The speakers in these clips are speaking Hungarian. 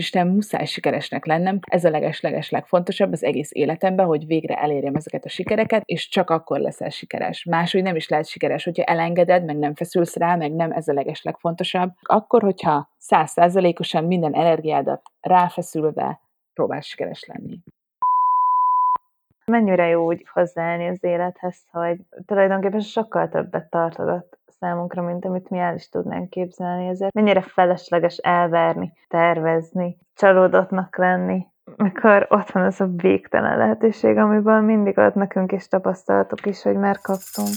Isten muszáj sikeresnek lennem, ez a leges-leges legfontosabb az egész életemben, hogy végre elérjem ezeket a sikereket, és csak akkor leszel sikeres. Máshogy nem is lehet sikeres, hogyha elengeded, meg nem feszülsz rá, meg nem ez a leges legfontosabb. Akkor, hogyha százszázalékosan minden energiádat ráfeszülve próbálsz sikeres lenni. Mennyire jó úgy hozzáállni az élethez, hogy tulajdonképpen sokkal többet tartogat számunkra, mint amit mi el is tudnánk képzelni. Ezért mennyire felesleges elverni, tervezni, csalódottnak lenni, mikor ott van az a végtelen lehetőség, amiből mindig ad nekünk is tapasztalatok is, hogy már kaptunk.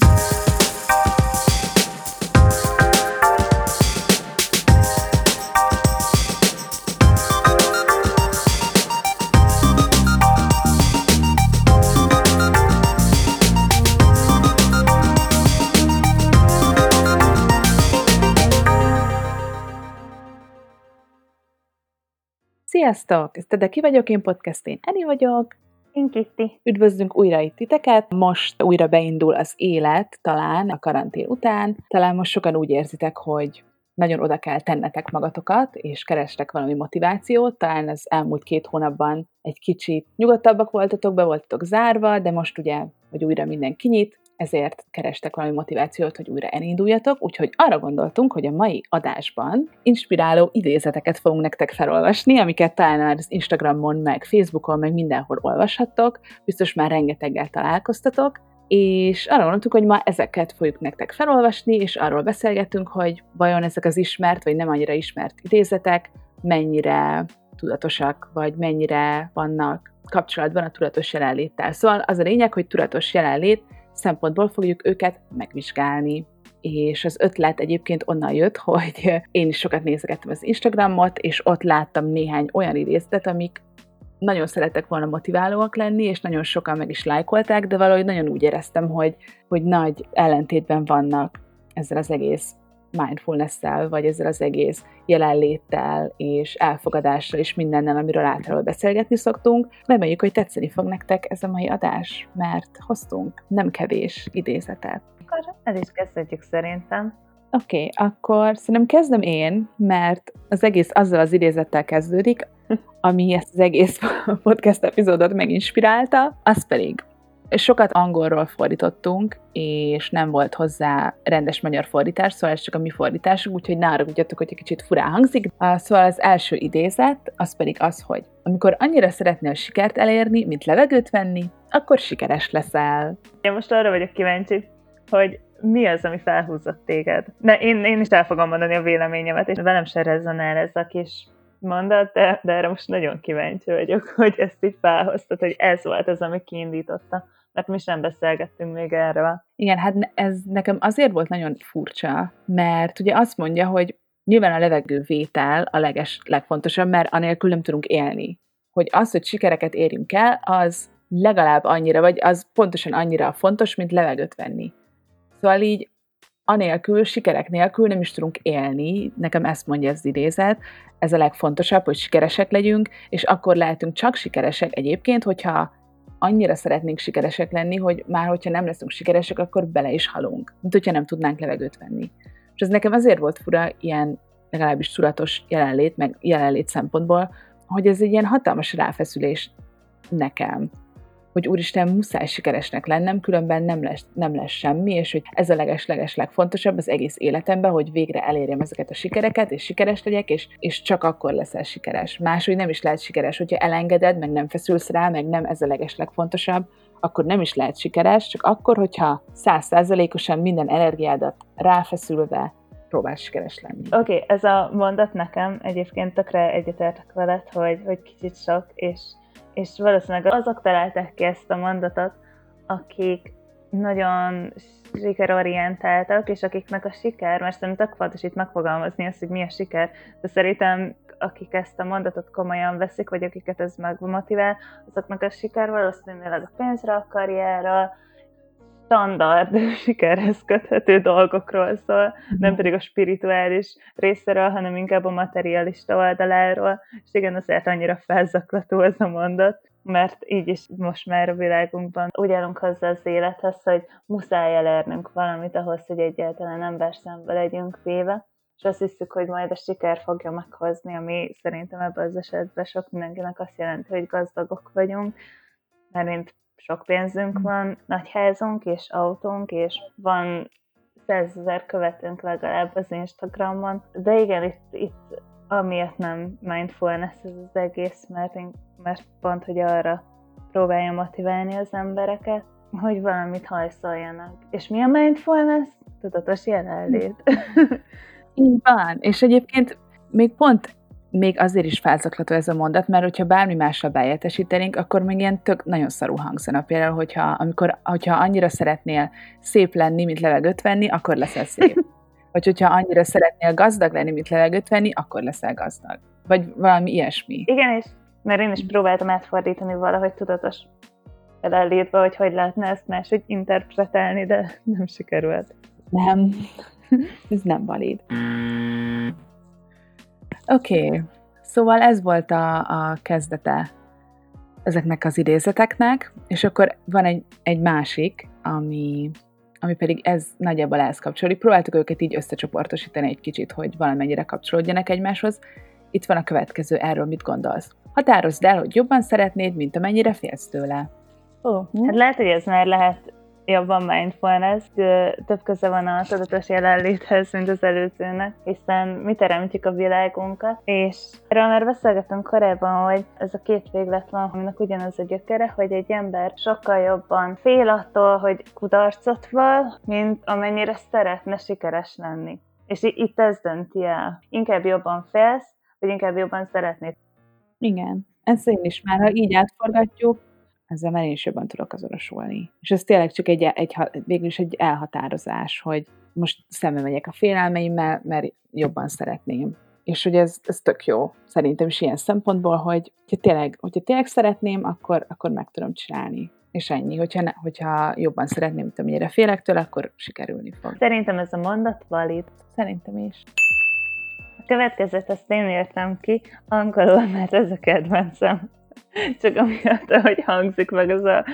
Sziasztok! Ez De ki vagyok én podcast, én Eni vagyok. Én Kitti. Üdvözlünk újra itt titeket. Most újra beindul az élet, talán a karantén után. Talán most sokan úgy érzitek, hogy nagyon oda kell tennetek magatokat, és kerestek valami motivációt. Talán az elmúlt két hónapban egy kicsit nyugodtabbak voltatok, be voltatok zárva, de most ugye, hogy újra minden kinyit, ezért kerestek valami motivációt, hogy újra elinduljatok, úgyhogy arra gondoltunk, hogy a mai adásban inspiráló idézeteket fogunk nektek felolvasni, amiket talán már az Instagramon, meg Facebookon, meg mindenhol olvashattok, biztos már rengeteggel találkoztatok, és arra gondoltuk, hogy ma ezeket fogjuk nektek felolvasni, és arról beszélgetünk, hogy vajon ezek az ismert, vagy nem annyira ismert idézetek mennyire tudatosak, vagy mennyire vannak kapcsolatban a tudatos jelenléttel. Szóval az a lényeg, hogy tudatos jelenlét szempontból fogjuk őket megvizsgálni. És az ötlet egyébként onnan jött, hogy én is sokat nézegettem az Instagramot, és ott láttam néhány olyan idézetet, amik nagyon szerettek volna motiválóak lenni, és nagyon sokan meg is lájkolták, de valahogy nagyon úgy éreztem, hogy, hogy nagy ellentétben vannak ezzel az egész mindfulness-szel, vagy ezzel az egész jelenléttel és elfogadással és mindennel, amiről általában beszélgetni szoktunk. Reméljük, hogy tetszeni fog nektek ez a mai adás, mert hoztunk nem kevés idézetet. Akkor el is kezdhetjük szerintem. Oké, okay, akkor szerintem kezdem én, mert az egész azzal az idézettel kezdődik, ami ezt az egész podcast epizódot meginspirálta, az pedig Sokat angolról fordítottunk, és nem volt hozzá rendes magyar fordítás, szóval ez csak a mi fordításunk, úgyhogy ne haragudjatok, hogy egy kicsit furán hangzik. Szóval az első idézet, az pedig az, hogy amikor annyira szeretnél sikert elérni, mint levegőt venni, akkor sikeres leszel. Én most arra vagyok kíváncsi, hogy mi az, ami felhúzott téged? Ne, én, én is el fogom mondani a véleményemet, és velem se rezonál ez a kis mondat, de, de erre most nagyon kíváncsi vagyok, hogy ezt így felhoztad, hogy ez volt az, ami kiindította mert mi sem beszélgettünk még erről. Igen, hát ez nekem azért volt nagyon furcsa, mert ugye azt mondja, hogy nyilván a levegővétel a leges, legfontosabb, mert anélkül nem tudunk élni. Hogy az, hogy sikereket érjünk el, az legalább annyira, vagy az pontosan annyira fontos, mint levegőt venni. Szóval így anélkül, sikerek nélkül nem is tudunk élni, nekem ezt mondja az idézet, ez a legfontosabb, hogy sikeresek legyünk, és akkor lehetünk csak sikeresek egyébként, hogyha annyira szeretnénk sikeresek lenni, hogy már hogyha nem leszünk sikeresek, akkor bele is halunk, mint hogyha nem tudnánk levegőt venni. És ez nekem azért volt fura, ilyen legalábbis tudatos jelenlét, meg jelenlét szempontból, hogy ez egy ilyen hatalmas ráfeszülés nekem hogy úristen, muszáj sikeresnek lennem, különben nem lesz, nem lesz semmi, és hogy ez a leges-leges legfontosabb az egész életemben, hogy végre elérjem ezeket a sikereket, és sikeres legyek, és, és csak akkor leszel sikeres. Máshogy nem is lehet sikeres, hogyha elengeded, meg nem feszülsz rá, meg nem ez a leges legfontosabb, akkor nem is lehet sikeres, csak akkor, hogyha százszázalékosan minden energiádat ráfeszülve próbálsz sikeres lenni. Oké, okay, ez a mondat nekem egyébként tökre egyetértek veled, hogy, hogy kicsit sok, és és valószínűleg azok találták ki ezt a mondatot, akik nagyon sikerorientáltak, és akiknek a siker, mert szerintem tök fontos itt megfogalmazni azt, hogy mi a siker, de szerintem akik ezt a mondatot komolyan veszik, vagy akiket ez megmotivál, azoknak a siker valószínűleg a pénzre, a karrierra, standard sikerhez köthető dolgokról szól, nem mhm. pedig a spirituális részéről, hanem inkább a materialista oldaláról, és igen, azért annyira felzaklató ez a mondat, mert így is most már a világunkban úgy állunk hozzá az élethez, hogy muszáj elérnünk valamit ahhoz, hogy egyáltalán ember szembe legyünk véve. és azt hiszük, hogy majd a siker fogja meghozni, ami szerintem ebben az esetben sok mindenkinek azt jelenti, hogy gazdagok vagyunk, mert sok pénzünk van, nagy házunk és autónk, és van százezer követőnk legalább az Instagramon. De igen, itt, itt amiatt nem mindfulness ez az egész, mert, én, mert pont, hogy arra próbálja motiválni az embereket, hogy valamit hajszoljanak. És mi a mindfulness? Tudatos jelenlét. Így van. És egyébként még pont még azért is felzaklató ez a mondat, mert hogyha bármi mással bejeltesítenénk, akkor még ilyen tök nagyon szarú hangzana. Például, hogyha, amikor, hogyha annyira szeretnél szép lenni, mint levegőt venni, akkor leszel szép. Vagy hogyha annyira szeretnél gazdag lenni, mint levegőt venni, akkor leszel gazdag. Vagy valami ilyesmi. Igen, és mert én is próbáltam átfordítani valahogy tudatos felállítva, hogy hogy lehetne ezt máshogy interpretálni, de nem sikerült. Nem. Ez nem valid. Oké, okay. szóval ez volt a, a kezdete ezeknek az idézeteknek, és akkor van egy, egy másik, ami, ami pedig ez nagyjából ehhez kapcsolódik. Próbáltuk őket így összecsoportosítani egy kicsit, hogy valamennyire kapcsolódjanak egymáshoz. Itt van a következő, erről mit gondolsz? Határozd el, hogy jobban szeretnéd, mint amennyire félsz tőle. Ó, hát lehet, hogy ez már lehet jobban mindfulness, több köze van a tudatos jelenléthez, mint az előzőnek, hiszen mi teremtjük a világunkat, és erről már beszélgetünk korábban, hogy ez a két véglet van, aminek ugyanaz a gyökere, hogy egy ember sokkal jobban fél attól, hogy kudarcot val, mint amennyire szeretne sikeres lenni. És itt ez dönti el. Inkább jobban félsz, vagy inkább jobban szeretnéd. Igen. Ezt én is már, ha így átforgatjuk, ezzel már én is jobban tudok azonosulni. És ez tényleg csak egy, egy, végül is egy elhatározás, hogy most szembe megyek a félelmeimmel, mert jobban szeretném. És hogy ez, ez tök jó, szerintem is ilyen szempontból, hogy hogyha tényleg, hogyha tényleg szeretném, akkor, akkor meg tudom csinálni. És ennyi, hogyha, ne, hogyha jobban szeretném, mint amennyire félek tőle, akkor sikerülni fog. Szerintem ez a mondat valid. Szerintem is. A következőt azt én értem ki, angolul, mert ez a kedvencem. Csak amiatt, hogy hangzik meg az a...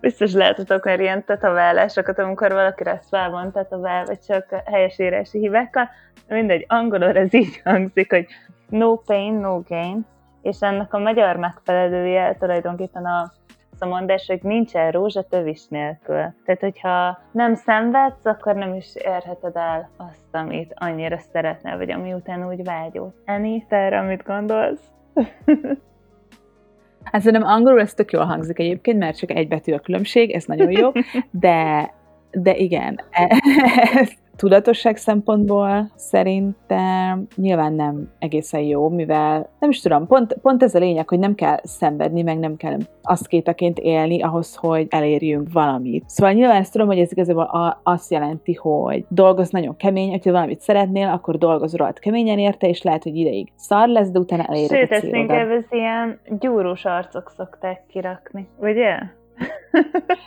Biztos láthatok már ilyen tetaválásokat, amikor valaki lesz van tetovál, vagy csak helyesírási hibákkal. Mindegy, angolul ez így hangzik, hogy no pain, no gain, és ennek a magyar megfelelője tulajdonképpen a a mondás, hogy nincsen rózsa tövis nélkül. Tehát, hogyha nem szenvedsz, akkor nem is érheted el azt, amit annyira szeretnél, vagy ami után úgy vágyod. Eni, te erre mit gondolsz? Hát szerintem angolul ez tök jól hangzik egyébként, mert csak egy betű a különbség, ez nagyon jó, de, de igen, ez tudatosság szempontból szerintem nyilván nem egészen jó, mivel nem is tudom, pont, pont ez a lényeg, hogy nem kell szenvedni, meg nem kell azt kétaként élni ahhoz, hogy elérjünk valamit. Szóval nyilván ezt tudom, hogy ez igazából azt jelenti, hogy dolgoz nagyon kemény, hogyha valamit szeretnél, akkor dolgoz rohadt keményen érte, és lehet, hogy ideig szar lesz, de utána eléred Sőt, ezt inkább az ilyen gyúrós arcok szokták kirakni, ugye?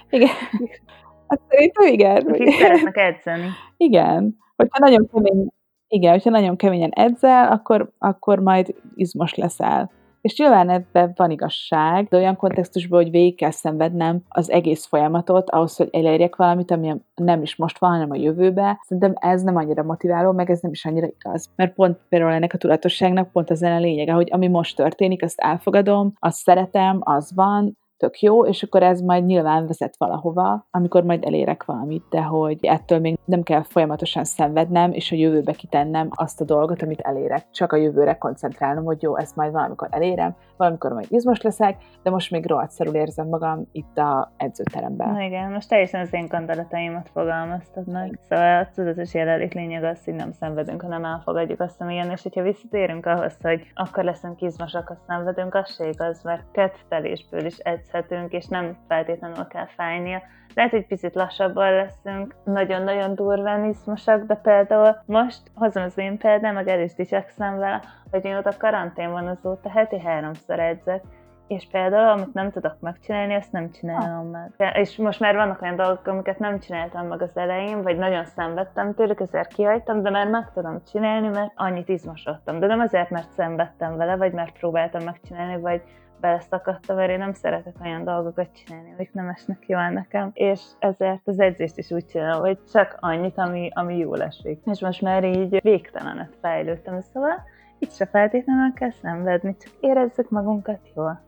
Igen. Hát szerintem igen. Akik szeretnek edzeni. Igen. Hogyha nagyon kemény, igen, hogyha nagyon keményen edzel, akkor, akkor majd izmos leszel. És nyilván ebben van igazság, de olyan kontextusban, hogy végig kell szenvednem az egész folyamatot, ahhoz, hogy elérjek valamit, ami nem is most van, hanem a jövőbe. Szerintem ez nem annyira motiváló, meg ez nem is annyira igaz. Mert pont például ennek a tudatosságnak pont az a lényege, hogy ami most történik, azt elfogadom, azt szeretem, az van, tök jó, és akkor ez majd nyilván vezet valahova, amikor majd elérek valamit, de hogy ettől még nem kell folyamatosan szenvednem, és a jövőbe kitennem azt a dolgot, amit elérek. Csak a jövőre koncentrálnom, hogy jó, ezt majd valamikor elérem, valamikor majd izmos leszek, de most még rohadt érzem magam itt a edzőteremben. Na igen, most teljesen az én gondolataimat fogalmaztad meg. Szóval a tudatos jelenlét lényeg az, hogy nem szenvedünk, hanem elfogadjuk azt, ami ilyen, és hogyha visszatérünk ahhoz, hogy akkor leszünk izmosak, azt szenvedünk, az se igaz, mert kettelésből is edz edzhetünk, és nem feltétlenül kell fájnia. Lehet, hogy picit lassabban leszünk, nagyon-nagyon durván izmosak, de például most hozom az én példám, meg el is dicsekszem vele, hogy mióta karantén van azóta heti háromszor edzek, és például, amit nem tudok megcsinálni, azt nem csinálom meg. És most már vannak olyan dolgok, amiket nem csináltam meg az elején, vagy nagyon szenvedtem tőlük, ezért kihagytam, de már meg tudom csinálni, mert annyit izmosodtam. De nem azért, mert szenvedtem vele, vagy mert próbáltam megcsinálni, vagy beleszakadtam, mert én nem szeretek olyan dolgokat csinálni, amik nem esnek jól nekem, és ezért az edzést is úgy csinálom, hogy csak annyit, ami, ami jól esik. És most már így végtelenet fejlődtem, szóval itt se feltétlenül kell szenvedni, csak érezzük magunkat jól.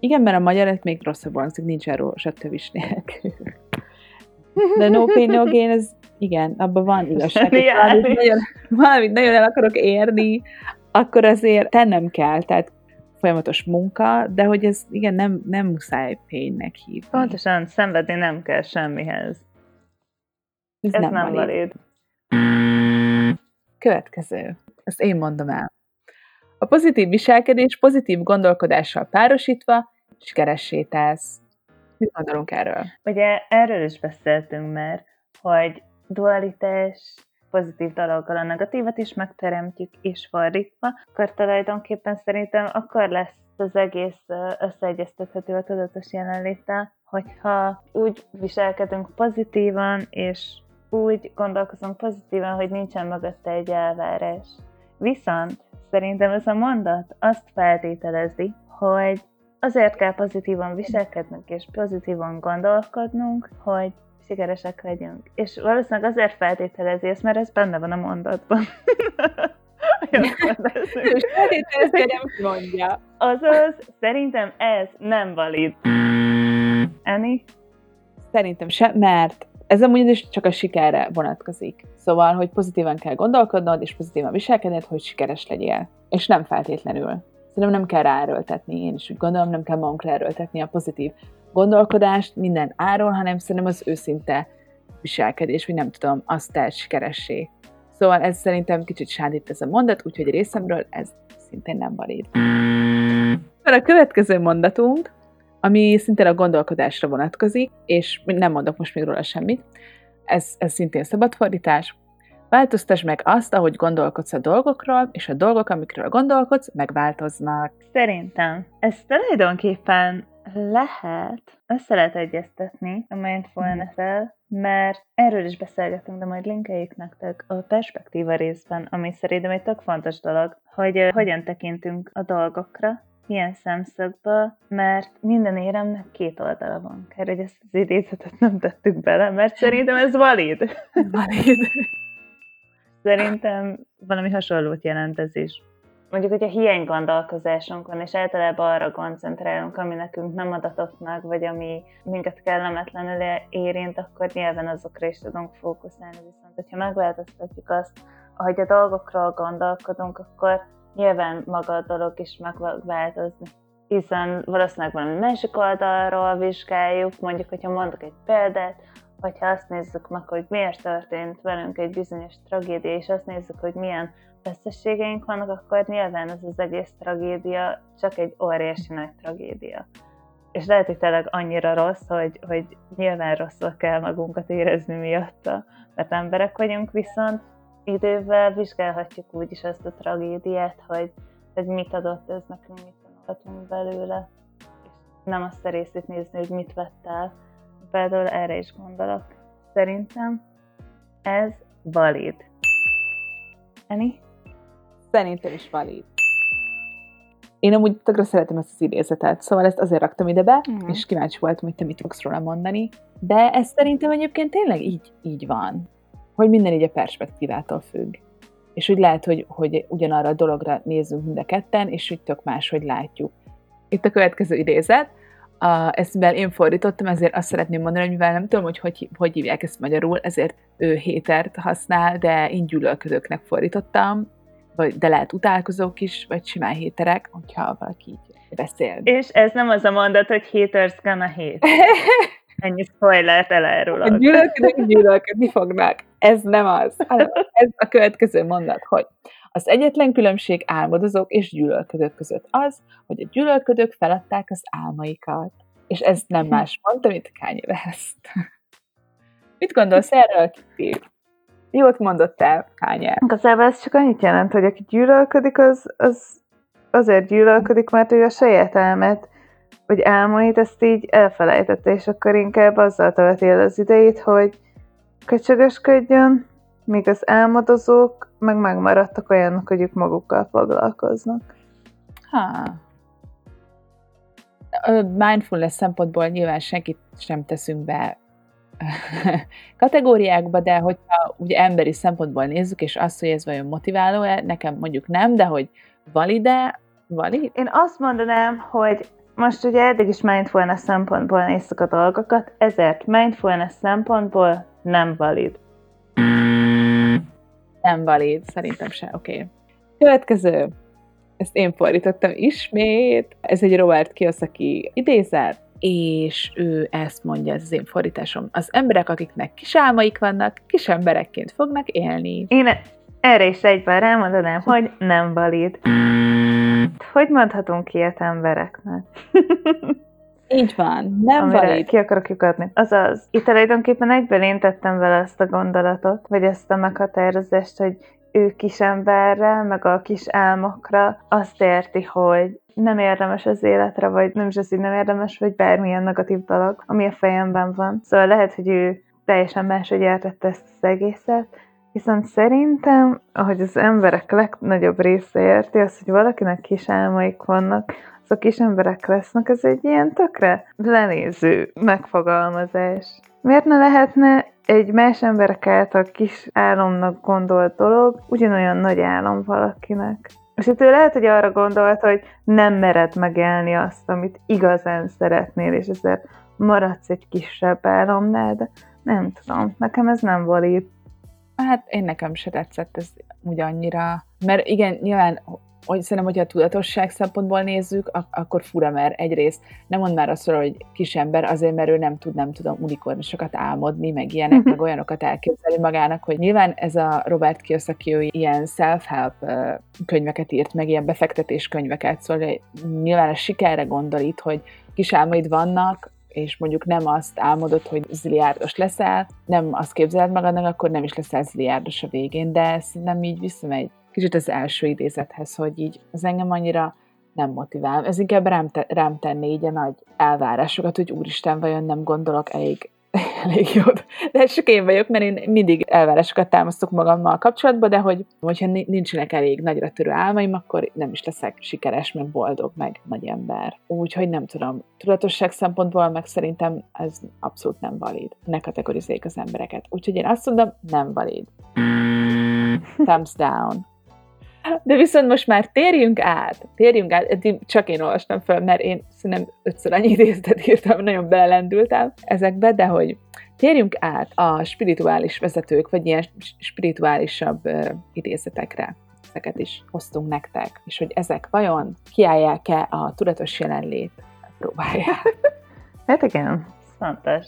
Igen, mert a magyar még rosszabb hangzik, nincs erről se tövis nélkül. De no pain, no gain, ez igen, abban van igazság. Valamit nagyon, valamit nagyon el akarok érni, akkor azért tennem kell, tehát folyamatos munka, de hogy ez igen, nem, nem muszáj painnek hívni. Pontosan, szenvedni nem kell semmihez. Ez, ez nem, nem valid. Következő. Ezt én mondom el. A pozitív viselkedés pozitív gondolkodással párosítva sikeressé tesz. Mit gondolunk erről? Ugye erről is beszéltünk már, hogy dualitás, pozitív dologgal a negatívat is megteremtjük, és fordítva, akkor tulajdonképpen szerintem akkor lesz az egész összeegyeztethető a tudatos jelenléttel, hogyha úgy viselkedünk pozitívan, és úgy gondolkozunk pozitívan, hogy nincsen mögötte egy elvárás. Viszont szerintem ez a mondat azt feltételezi, hogy azért kell pozitívan viselkednünk és pozitívan gondolkodnunk, hogy sikeresek legyünk. És valószínűleg azért feltételezi ezt, mert ez benne van a mondatban. Mondja. Azaz, szerintem ez nem valid. Eni? Szerintem se, mert ez amúgy is csak a sikerre vonatkozik. Szóval, hogy pozitívan kell gondolkodnod, és pozitívan viselkedned, hogy sikeres legyél. És nem feltétlenül. Szerintem nem kell ráerőltetni, én is úgy gondolom, nem kell magunkra erőltetni a pozitív gondolkodást minden áron, hanem szerintem az őszinte viselkedés, vagy nem tudom, azt telt sikeressé. Szóval ez szerintem kicsit sádít ez a mondat, úgyhogy részemről ez szintén nem valid. A következő mondatunk, ami szintén a gondolkodásra vonatkozik, és nem mondok most még róla semmit, ez, ez szintén szabadfordítás. Változtass meg azt, ahogy gondolkodsz a dolgokról, és a dolgok, amikről gondolkodsz, megváltoznak. Szerintem ez tulajdonképpen lehet, össze lehet egyeztetni a mindfulness-el, mert erről is beszélgetünk, de majd linkeljük nektek a perspektíva részben, ami szerintem egy tök fontos dolog, hogy hogyan tekintünk a dolgokra, milyen szemszögből, mert minden éremnek két oldala van. Kár, hogy ezt az idézetet nem tettük bele, mert szerintem ez valid. Valid. Szerintem valami hasonlót jelent ez is. Mondjuk, hogyha hiány gondolkozásunk van, és általában arra koncentrálunk, ami nekünk nem adatott meg, vagy ami minket kellemetlenül érint, akkor nyilván azokra is tudunk fókuszálni. Viszont, hogyha megváltoztatjuk azt, ahogy a dolgokról gondolkodunk, akkor nyilván maga a dolog is megváltozni. Hiszen valószínűleg valami másik oldalról vizsgáljuk, mondjuk, hogyha mondok egy példát, vagy ha azt nézzük meg, hogy miért történt velünk egy bizonyos tragédia, és azt nézzük, hogy milyen veszességeink vannak, akkor nyilván ez az egész tragédia csak egy óriási nagy tragédia. És lehet, hogy tényleg annyira rossz, hogy, hogy nyilván rosszul kell magunkat érezni miatta, mert emberek vagyunk, viszont idővel vizsgálhatjuk úgy is ezt a tragédiát, hogy, hogy mit adott ez nekünk, mit tanulhatunk belőle, és nem azt a részét nézni, hogy mit vett el. Például erre is gondolok. Szerintem ez valid. Eni? Szerintem is valid. Én amúgy tökre szeretem ezt az idézetet, szóval ezt azért raktam ide be, mm. és kíváncsi voltam, hogy te mit fogsz róla mondani. De ez szerintem egyébként tényleg így, így van, hogy minden így a perspektívától függ. És úgy lehet, hogy, hogy ugyanarra a dologra nézzünk mind a ketten, és úgy tök máshogy látjuk. Itt a következő idézet, a, ezt mivel én fordítottam, ezért azt szeretném mondani, hogy mivel nem tudom, hogy hogy, hogy hívják ezt magyarul, ezért ő hétert használ, de én gyűlölködőknek fordítottam, vagy, de lehet utálkozók is, vagy simán héterek, hogyha valaki így beszél. És ez nem az a mondat, hogy haters gonna hate. Ennyi spoilert elárulok. A gyűlölködők gyűlölködni fognak. Ez nem az. Ez a következő mondat, hogy az egyetlen különbség álmodozók és gyűlölködők között az, hogy a gyűlölködők feladták az álmaikat. És ez nem más mondta, mint Kanye West. Mit gondolsz erről, Kitty? Jót mondott el, Kanye. Igazából ez csak annyit jelent, hogy aki gyűlölködik, az, az azért gyűlölködik, mert ő a saját elmet, vagy álmait, ezt így elfelejtette, és akkor inkább azzal tölti el az idejét, hogy köcsögösködjön, míg az álmodozók meg megmaradtak olyanok, hogy ők magukkal foglalkoznak. Ha. Mindfulness szempontból nyilván senkit sem teszünk be kategóriákba, de hogyha ugye emberi szempontból nézzük, és azt, hogy ez vajon motiváló-e, nekem mondjuk nem, de hogy valide, valid? Én azt mondanám, hogy most ugye eddig is mindfulness szempontból nézzük a dolgokat, ezért mindfulness szempontból nem valid. Nem valid, szerintem se, oké. Okay. Következő. Ezt én fordítottam ismét. Ez egy Robert Kiyosaki idézet, és ő ezt mondja, ez az én fordításom. Az emberek, akiknek kis álmaik vannak, kis emberekként fognak élni. Én erre is egyben rámondanám, hogy nem valid. Hogy mondhatunk ilyet embereknek? Így van, nem Amire valid. ki akarok lyukadni. Azaz, itt tulajdonképpen egyből éntettem vele ezt a gondolatot, vagy ezt a meghatározást, hogy ő kis emberre, meg a kis álmokra azt érti, hogy nem érdemes az életre, vagy nem is az, hogy nem érdemes, vagy bármilyen negatív dolog, ami a fejemben van. Szóval lehet, hogy ő teljesen máshogy értette ezt az egészet, Viszont szerintem, ahogy az emberek legnagyobb része érti, az, hogy valakinek kis álmaik vannak, azok kis emberek lesznek, ez egy ilyen tökre lenéző megfogalmazás. Miért ne lehetne egy más emberek által kis álomnak gondolt dolog ugyanolyan nagy álom valakinek? És itt ő lehet, hogy arra gondolt, hogy nem mered megélni azt, amit igazán szeretnél, és ezért maradsz egy kisebb álomnál, de nem tudom, nekem ez nem valid. Hát én nekem se tetszett ez úgy annyira, mert igen, nyilván hogy szerintem, hogyha a tudatosság szempontból nézzük, ak- akkor fura, mert egyrészt nem mond már azt, hogy kis ember, azért, mert ő nem tud, nem tudom, unikornisokat álmodni, meg ilyenek, meg olyanokat elképzelni magának, hogy nyilván ez a Robert Kiyosaki, ő ilyen self-help könyveket írt, meg ilyen befektetés könyveket, szóval nyilván a sikerre gondol itt, hogy kis álmaid vannak, és mondjuk nem azt álmodod, hogy ziliárdos leszel, nem azt képzeled magadnak, akkor nem is leszel ziliárdos a végén, de nem így visszamegy kicsit az első idézethez, hogy így az engem annyira nem motivál. Ez inkább rám, te, rám tenni így a nagy elvárásokat, hogy úristen, vajon nem gondolok elég elég jót. De ez csak én vagyok, mert én mindig elvárásokat támasztok magammal kapcsolatban, de hogy, hogyha nincsenek elég nagyra törő álmaim, akkor nem is leszek sikeres, meg boldog, meg nagy ember. Úgyhogy nem tudom, tudatosság szempontból meg szerintem ez abszolút nem valid. Ne kategorizék az embereket. Úgyhogy én azt mondom, nem valid. Thumbs down. De viszont most már térjünk át, térjünk át, eddig csak én olvastam fel, mert én szerintem ötször annyi idézetet írtam, nagyon belendültem ezekbe, de hogy térjünk át a spirituális vezetők, vagy ilyen spirituálisabb uh, idézetekre. Ezeket is hoztunk nektek, és hogy ezek vajon kiállják-e a tudatos jelenlét próbáját. Hát igen, fontos.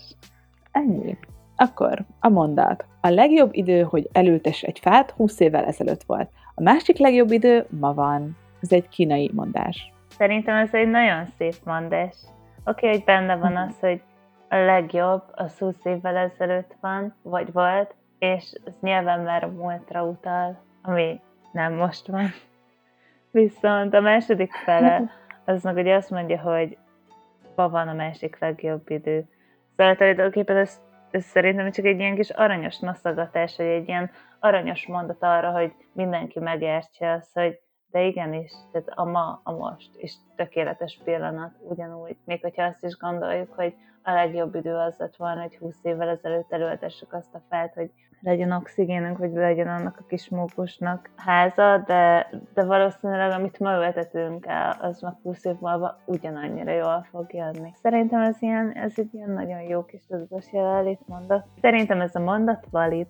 Ennyi. Akkor a mondat. A legjobb idő, hogy elültes egy fát, 20 évvel ezelőtt volt. A másik legjobb idő ma van. Ez egy kínai mondás. Szerintem ez egy nagyon szép mondás. Oké, hogy benne van az, hogy a legjobb az 20 évvel ezelőtt van, vagy volt, és ez nyilván már a múltra utal, ami nem most van. Viszont a második fele, az meg ugye azt mondja, hogy ma van a másik legjobb idő. Szóval tulajdonképpen ez, ez szerintem csak egy ilyen kis aranyos noszogatás, vagy egy ilyen aranyos mondat arra, hogy mindenki megértse azt, hogy de igenis, tehát a ma, a most, és tökéletes pillanat ugyanúgy. Még hogyha azt is gondoljuk, hogy a legjobb idő az lett volna, hogy 20 évvel ezelőtt előltessük azt a felt, hogy legyen oxigénünk, vagy legyen annak a kis mókusnak háza, de, de valószínűleg amit ma ültetünk el, az meg 20 év múlva ugyanannyira jól fog jönni. Szerintem ez, ilyen, ez egy ilyen nagyon jó kis tudatos jelenlét mondat. Szerintem ez a mondat valid.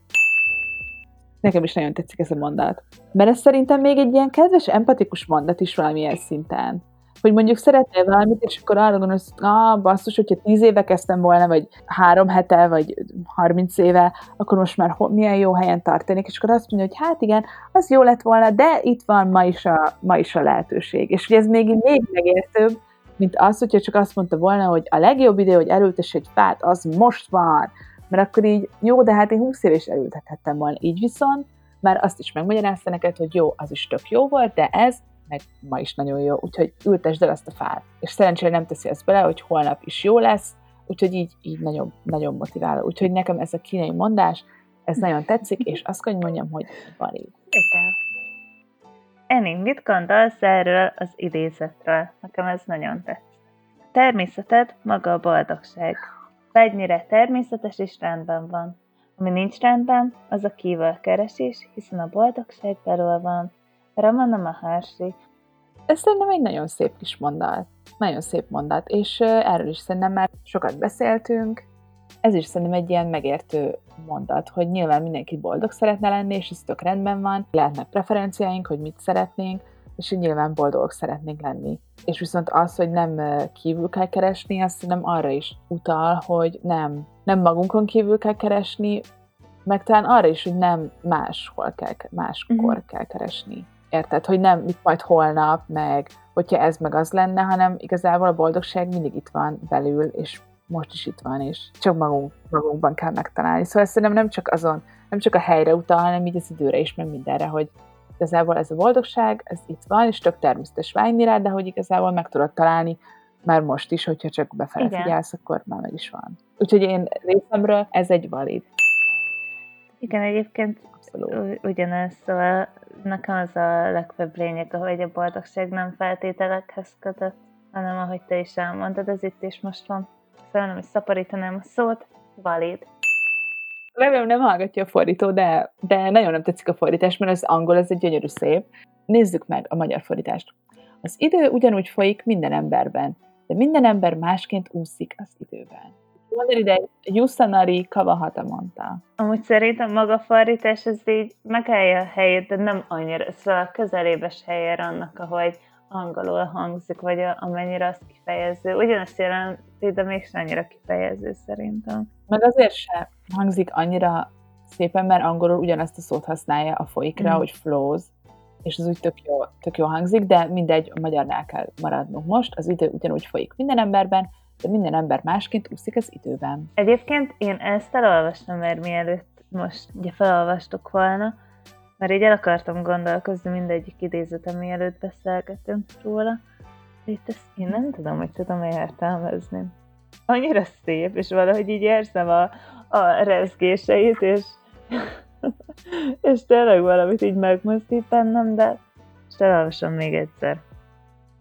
Nekem is nagyon tetszik ez a mondat. Mert ez szerintem még egy ilyen kedves, empatikus mondat is valamilyen szinten. Hogy mondjuk szeretnél valamit, és akkor arra gondolsz, ah, basszus, hogyha tíz éve kezdtem volna, vagy három hete, vagy harminc éve, akkor most már milyen jó helyen tartanék, és akkor azt mondja, hogy hát igen, az jó lett volna, de itt van ma is a, ma is a lehetőség. És hogy ez még, még megértőbb, mint az, hogyha csak azt mondta volna, hogy a legjobb idő, hogy elültess egy fát, az most van, mert akkor így, jó, de hát én 20 év is elültethettem volna. Így viszont már azt is megmagyarázta neked, hogy jó, az is tök jó volt, de ez meg ma is nagyon jó, úgyhogy ültesd el ezt a fát. És szerencsére nem teszi ezt bele, hogy holnap is jó lesz, úgyhogy így, így nagyon, nagyon motiváló. Úgyhogy nekem ez a kínai mondás, ez nagyon tetszik, és azt kell, hogy mondjam, hogy valid. Igen. Mit gondolsz erről az idézetről? Nekem ez nagyon tetsz. Természeted maga a boldogság. Bármire természetes és rendben van. Ami nincs rendben, az a kívül keresés, hiszen a boldogság belül van. Ramana Maharshi. Ez szerintem egy nagyon szép kis mondat. Nagyon szép mondat, és erről is szerintem már sokat beszéltünk. Ez is szerintem egy ilyen megértő mondat, hogy nyilván mindenki boldog szeretne lenni, és ez tök rendben van. Lehetnek preferenciáink, hogy mit szeretnénk, és hogy nyilván boldogok szeretnénk lenni. És viszont az, hogy nem kívül kell keresni, azt szerintem arra is utal, hogy nem, nem magunkon kívül kell keresni, meg talán arra is, hogy nem máshol kell, máskor uh-huh. kell keresni. Érted? Hogy nem mit majd holnap, meg hogyha ez meg az lenne, hanem igazából a boldogság mindig itt van belül, és most is itt van, és csak magunk, magunkban kell megtalálni. Szóval szerintem nem csak azon, nem csak a helyre utal, hanem így az időre is, meg mindenre, hogy igazából ez a boldogság, ez itt van, és tök természetes vágyni rá, de hogy igazából meg tudod találni már most is, hogyha csak befele figyelsz, akkor már meg is van. Úgyhogy én részemről ez egy valid. Igen, egyébként Abszolút. ugyanez, szóval nekem az a legfőbb lényeg, hogy a boldogság nem feltételekhez kötött, hanem ahogy te is elmondtad, ez itt is most van. Szóval nem is szaporítanám a szót, valid. Remélem nem hallgatja a fordító, de, de nagyon nem tetszik a fordítás, mert az angol ez egy gyönyörű szép. Nézzük meg a magyar fordítást. Az idő ugyanúgy folyik minden emberben, de minden ember másként úszik az időben. Mondani, de Yusanari Kawahata mondta. Amúgy szerintem maga a fordítás az így megállja a helyét, de nem annyira, szóval közelébes helyére annak, ahogy angolul hangzik, vagy amennyire azt kifejező. Ugyanazt jelenti, de mégsem annyira kifejező szerintem. Meg azért sem hangzik annyira szépen, mert angolul ugyanazt a szót használja a folyikra, mm. hogy flows, és az úgy tök jó, tök jó hangzik, de mindegy, a magyarnál kell maradnunk most, az idő ugyanúgy folyik minden emberben, de minden ember másként úszik az időben. Egyébként én ezt elolvastam, mert mielőtt most ugye felolvastuk volna, mert így el akartam gondolkozni mindegyik idézetem, mielőtt beszélgetünk róla. Itt ezt én nem tudom, hogy tudom értelmezni. Annyira szép, és valahogy így érzem a, a rezgéseit, és, és tényleg valamit így megmozdít bennem, de és elolvasom még egyszer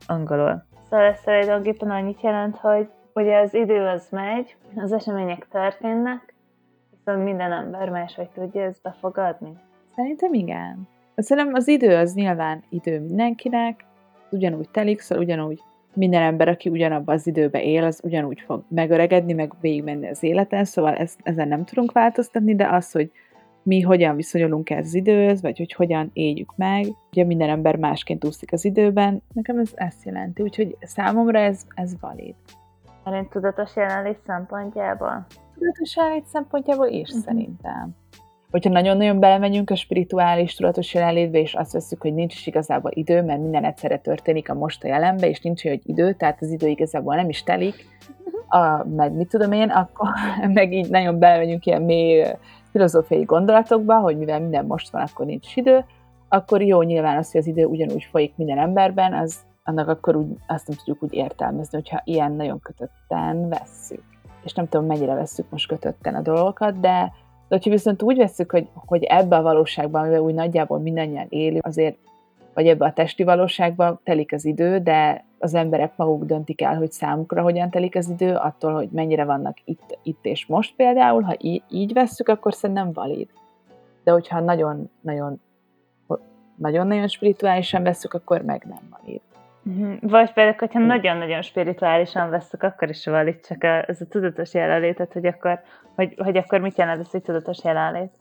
angolul. Szóval ez tulajdonképpen annyit jelent, hogy ugye az idő az megy, az események történnek, viszont minden ember máshogy tudja ezt befogadni. Szerintem igen. Szerintem az idő az nyilván idő mindenkinek, ugyanúgy telik, szóval ugyanúgy minden ember, aki ugyanabban az időben él, az ugyanúgy fog megöregedni, meg végigmenni az életen, szóval ezt, ezen nem tudunk változtatni, de az, hogy mi hogyan viszonyulunk ez az időhöz, vagy hogy hogyan éljük meg. Ugye minden ember másként úszik az időben, nekem ez ezt jelenti, úgyhogy számomra ez, ez valid. Szerint tudatos jelenlét szempontjából? Tudatos jelenlét szempontjából is uh-huh. szerintem hogyha nagyon-nagyon belemegyünk a spirituális tudatos jelenlétbe, és azt veszük, hogy nincs is igazából idő, mert minden egyszerre történik a most a jelenbe, és nincs egy idő, tehát az idő igazából nem is telik, a, meg mit tudom én, akkor meg így nagyon belemegyünk ilyen mély filozófiai gondolatokba, hogy mivel minden most van, akkor nincs idő, akkor jó nyilván az, hogy az idő ugyanúgy folyik minden emberben, az annak akkor úgy, azt nem tudjuk úgy értelmezni, hogyha ilyen nagyon kötötten vesszük. És nem tudom, mennyire vesszük most kötötten a dolgokat, de de hogyha viszont úgy veszük, hogy, hogy ebbe a valóságban, amivel úgy nagyjából mindannyian élünk, azért, vagy ebbe a testi valóságban telik az idő, de az emberek maguk döntik el, hogy számukra hogyan telik az idő, attól, hogy mennyire vannak itt, itt és most például, ha így, így vesszük, akkor szerintem valid. De hogyha nagyon-nagyon nagyon-nagyon spirituálisan veszük, akkor meg nem valid. Mhm. Vagy például, hogyha nagyon-nagyon spirituálisan veszük, akkor is van itt csak ez a tudatos jelenlétet, hogy akkor, hogy, hogy akkor mit jelent ez egy tudatos jelenlét.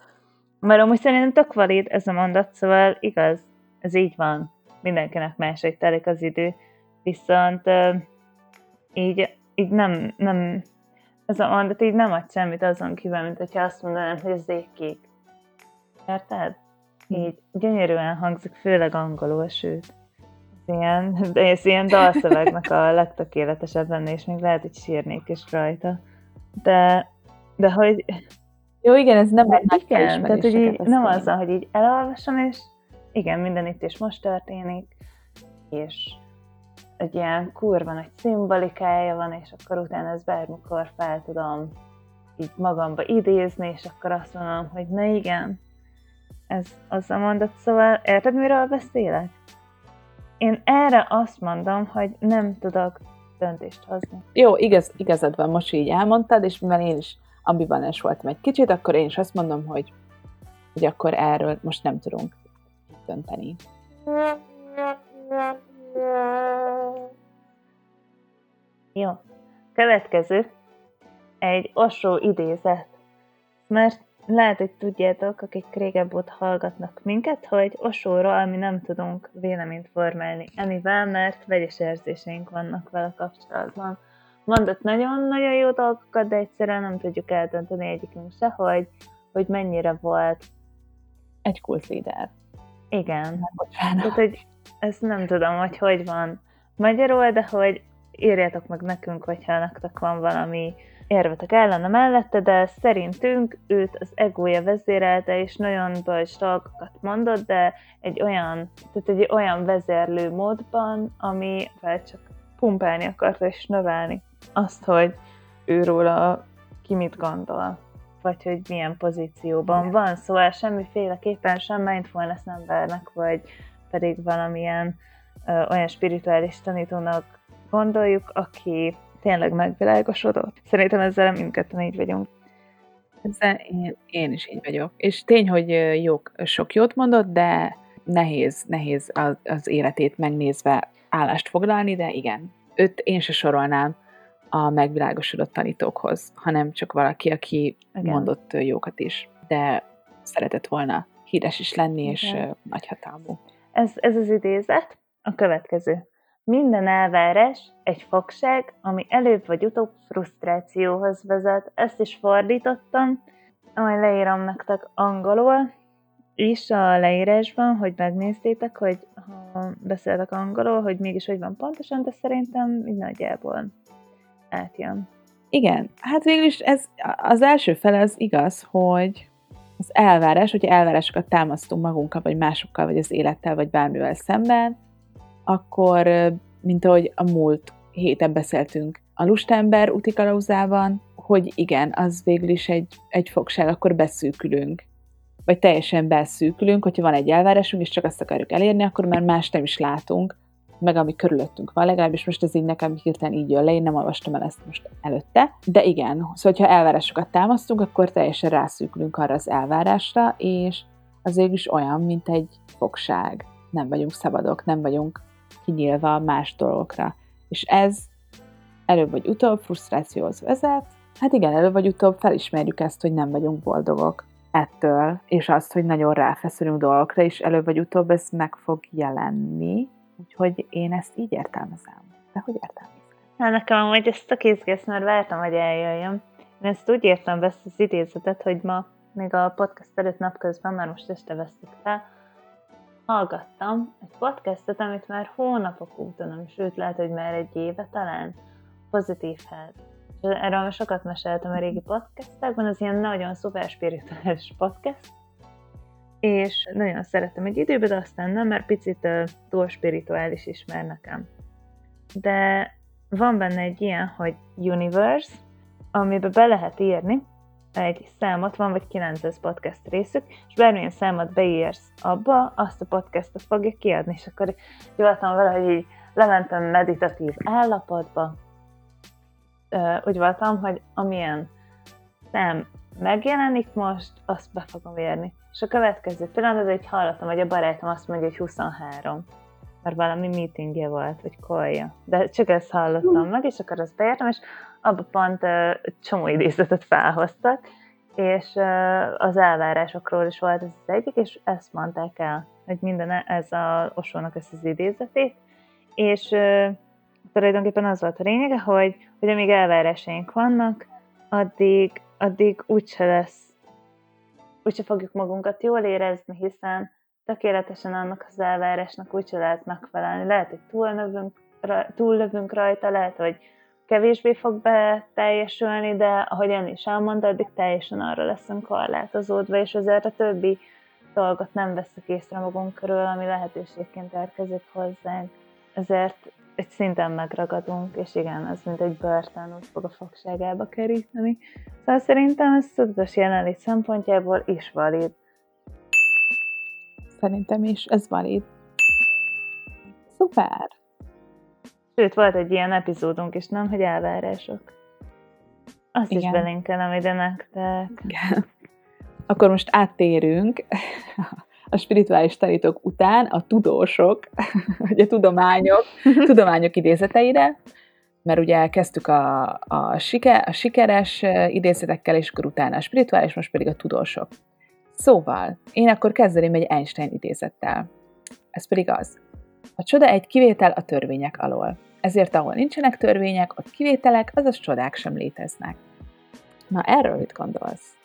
Mert amúgy szerintem tök valid ez a mondat, szóval igaz, ez így van. Mindenkinek máshogy telik az idő. Viszont így, így nem, nem, ez a mondat így nem ad semmit azon kívül, mint hogyha azt mondanám, hogy ez ég. Érted? Hm. Így gyönyörűen hangzik, főleg angolul, sőt ilyen, ez ilyen dalszövegnek a legtökéletesebb lenne, és még lehet, hogy sírnék is rajta. De, de hogy... Jó, igen, ez nem egy nagy igen, tehát hogy így nem az, hogy így elolvasom, és igen, minden itt és most történik, és egy ilyen kurva nagy szimbolikája van, és akkor utána ez bármikor fel tudom így magamba idézni, és akkor azt mondom, hogy na igen, ez az a mondat, szóval érted, miről beszélek? Én erre azt mondom, hogy nem tudok döntést hozni. Jó, igaz, igazad van, most így elmondtad, és mivel én is ambivalens voltam egy kicsit, akkor én is azt mondom, hogy, hogy akkor erről most nem tudunk dönteni. Jó. Következő. Egy osó idézet. Mert lehet, hogy tudjátok, akik régebb ott hallgatnak minket, hogy Osóról mi nem tudunk véleményt formálni emivel, mert vegyes érzéseink vannak vele kapcsolatban. Mondott nagyon-nagyon jó dolgokat, de egyszerűen nem tudjuk eldönteni egyikünk se, hogy, hogy mennyire volt. Egy kult líder. Igen. Tehát, hogy ezt nem tudom, hogy hogy van magyarul, de hogy írjátok meg nekünk, hogyha nektek van valami érvetek ellene mellette, de szerintünk őt az egója vezérelte, és nagyon bölcs dolgokat mondott, de egy olyan, tehát egy olyan vezérlő módban, amivel csak pumpálni akarta és növelni azt, hogy őróla ki mit gondol, vagy hogy milyen pozícióban van, szóval semmiféleképpen sem mindfulness embernek, vagy pedig valamilyen ö, olyan spirituális tanítónak gondoljuk, aki tényleg megvilágosodott. Szerintem ezzel mindketten így vagyunk. Ezzel én, én is így vagyok. És tény, hogy jó, sok jót mondott, de nehéz, nehéz az, az életét megnézve állást foglalni, de igen, őt én se sorolnám a megvilágosodott tanítókhoz, hanem csak valaki, aki igen. mondott jókat is, de szeretett volna híres is lenni, igen. és nagyhatalmú. Ez, ez az idézet a következő. Minden elvárás egy fogság, ami előbb vagy utóbb frusztrációhoz vezet. Ezt is fordítottam, majd leírom nektek angolul is a leírásban, hogy megnézzétek, hogy ha beszélek angolul, hogy mégis hogy van pontosan, de szerintem így nagyjából átjön. Igen, hát végül is ez, az első fele az igaz, hogy az elvárás, hogyha elvárásokat támasztunk magunkkal, vagy másokkal, vagy az élettel, vagy bármivel szemben, akkor, mint ahogy a múlt héten beszéltünk a lustember utikalauzában, hogy igen, az végül is egy, egy fogság, akkor beszűkülünk. Vagy teljesen beszűkülünk, hogyha van egy elvárásunk, és csak azt akarjuk elérni, akkor már más nem is látunk, meg ami körülöttünk van, legalábbis most ez így nekem hirtelen így jön le, én nem olvastam el ezt most előtte. De igen, szóval ha elvárásokat támasztunk, akkor teljesen rászűkülünk arra az elvárásra, és az is olyan, mint egy fogság. Nem vagyunk szabadok, nem vagyunk kinyílva más dolgokra. És ez előbb vagy utóbb frusztrációhoz vezet. Hát igen, előbb vagy utóbb felismerjük ezt, hogy nem vagyunk boldogok ettől, és azt, hogy nagyon ráfeszülünk dolgokra, és előbb vagy utóbb ez meg fog jelenni. Úgyhogy én ezt így értelmezem. De hogy értelmezem? Hát nekem amúgy ez tök izgesz, mert vártam, hogy eljöjjön. Én ezt úgy értem ezt az idézetet, hogy ma még a podcast előtt napközben, már most este veszük fel, hallgattam egy podcastot, amit már hónapok óta nem, sőt lehet, hogy már egy éve talán, Pozitív Health. És erről már sokat meséltem a régi podcastekben, az ilyen nagyon szuper spirituális podcast, és nagyon szeretem egy időben, de aztán nem, mert picit túl spirituális is már nekem. De van benne egy ilyen, hogy universe, amiben be lehet írni, egy számot, van vagy 900 podcast részük, és bármilyen számot beírsz abba, azt a podcastot fogja kiadni, és akkor voltam vele, hogy így lementem meditatív állapotba, úgy voltam, hogy amilyen szám megjelenik most, azt be fogom érni. És a következő pillanatban így hallottam, hogy a barátom azt mondja, hogy 23 mert valami meetingje volt, vagy kolja. De csak ezt hallottam meg, és akkor azt beértem, és abban pont csomó idézetet felhoztak, és az elvárásokról is volt ez az egyik, és ezt mondták el, hogy minden ez a Osónak ezt az idézetét, és tulajdonképpen az volt a lényege, hogy, hogy amíg elvárásaink vannak, addig, addig úgyse lesz, úgyse fogjuk magunkat jól érezni, hiszen tökéletesen annak az elvárásnak úgyse lehet megfelelni. Lehet, hogy túllövünk, túllövünk rajta, lehet, hogy kevésbé fog beteljesülni, de ahogy Enni is elmondta, addig teljesen arra leszünk korlátozódva, és azért a többi dolgot nem veszük észre magunk körül, ami lehetőségként érkezik hozzánk. ezért egy szinten megragadunk, és igen, az mint egy börtön úgy fog a fogságába keríteni. Szóval szerintem ez tudatos jelenlét szempontjából is valid. Szerintem is, ez valid. Szuper! Sőt, volt egy ilyen epizódunk is, nem, hogy elvárások. Azt Igen. is belinkelem ide nektek. Igen. Akkor most áttérünk a spirituális tanítók után a tudósok, vagy a tudományok, tudományok idézeteire, mert ugye kezdtük a, a, siker, a sikeres idézetekkel, és akkor utána a spirituális, most pedig a tudósok. Szóval, én akkor kezdeném egy Einstein idézettel. Ez pedig az. A csoda egy kivétel a törvények alól. Ezért ahol nincsenek törvények, ott kivételek, azaz csodák sem léteznek. Na erről mit gondolsz?